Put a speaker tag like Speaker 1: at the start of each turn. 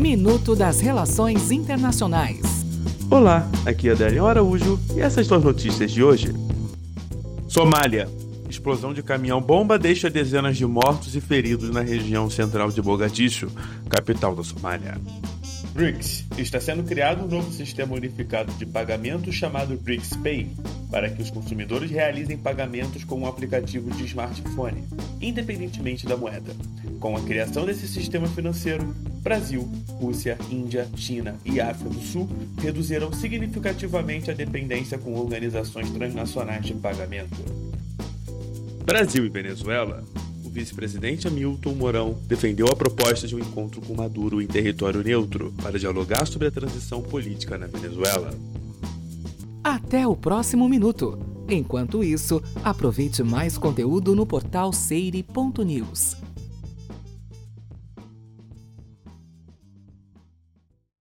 Speaker 1: Minuto das Relações Internacionais.
Speaker 2: Olá, aqui é Adélio Araújo e essas são as notícias de hoje. Somália. Explosão de caminhão-bomba deixa dezenas de mortos e feridos na região central de Mogadishu, capital da Somália.
Speaker 3: BRICS. Está sendo criado um novo sistema unificado de pagamento chamado BRICS Pay, para que os consumidores realizem pagamentos com um aplicativo de smartphone, independentemente da moeda. Com a criação desse sistema financeiro, Brasil, Rússia, Índia, China e África do Sul reduziram significativamente a dependência com organizações transnacionais de pagamento.
Speaker 2: Brasil e Venezuela o vice-presidente Hamilton Mourão defendeu a proposta de um encontro com Maduro em território neutro para dialogar sobre a transição política na Venezuela.
Speaker 1: Até o próximo minuto. Enquanto isso, aproveite mais conteúdo no portal seire.news.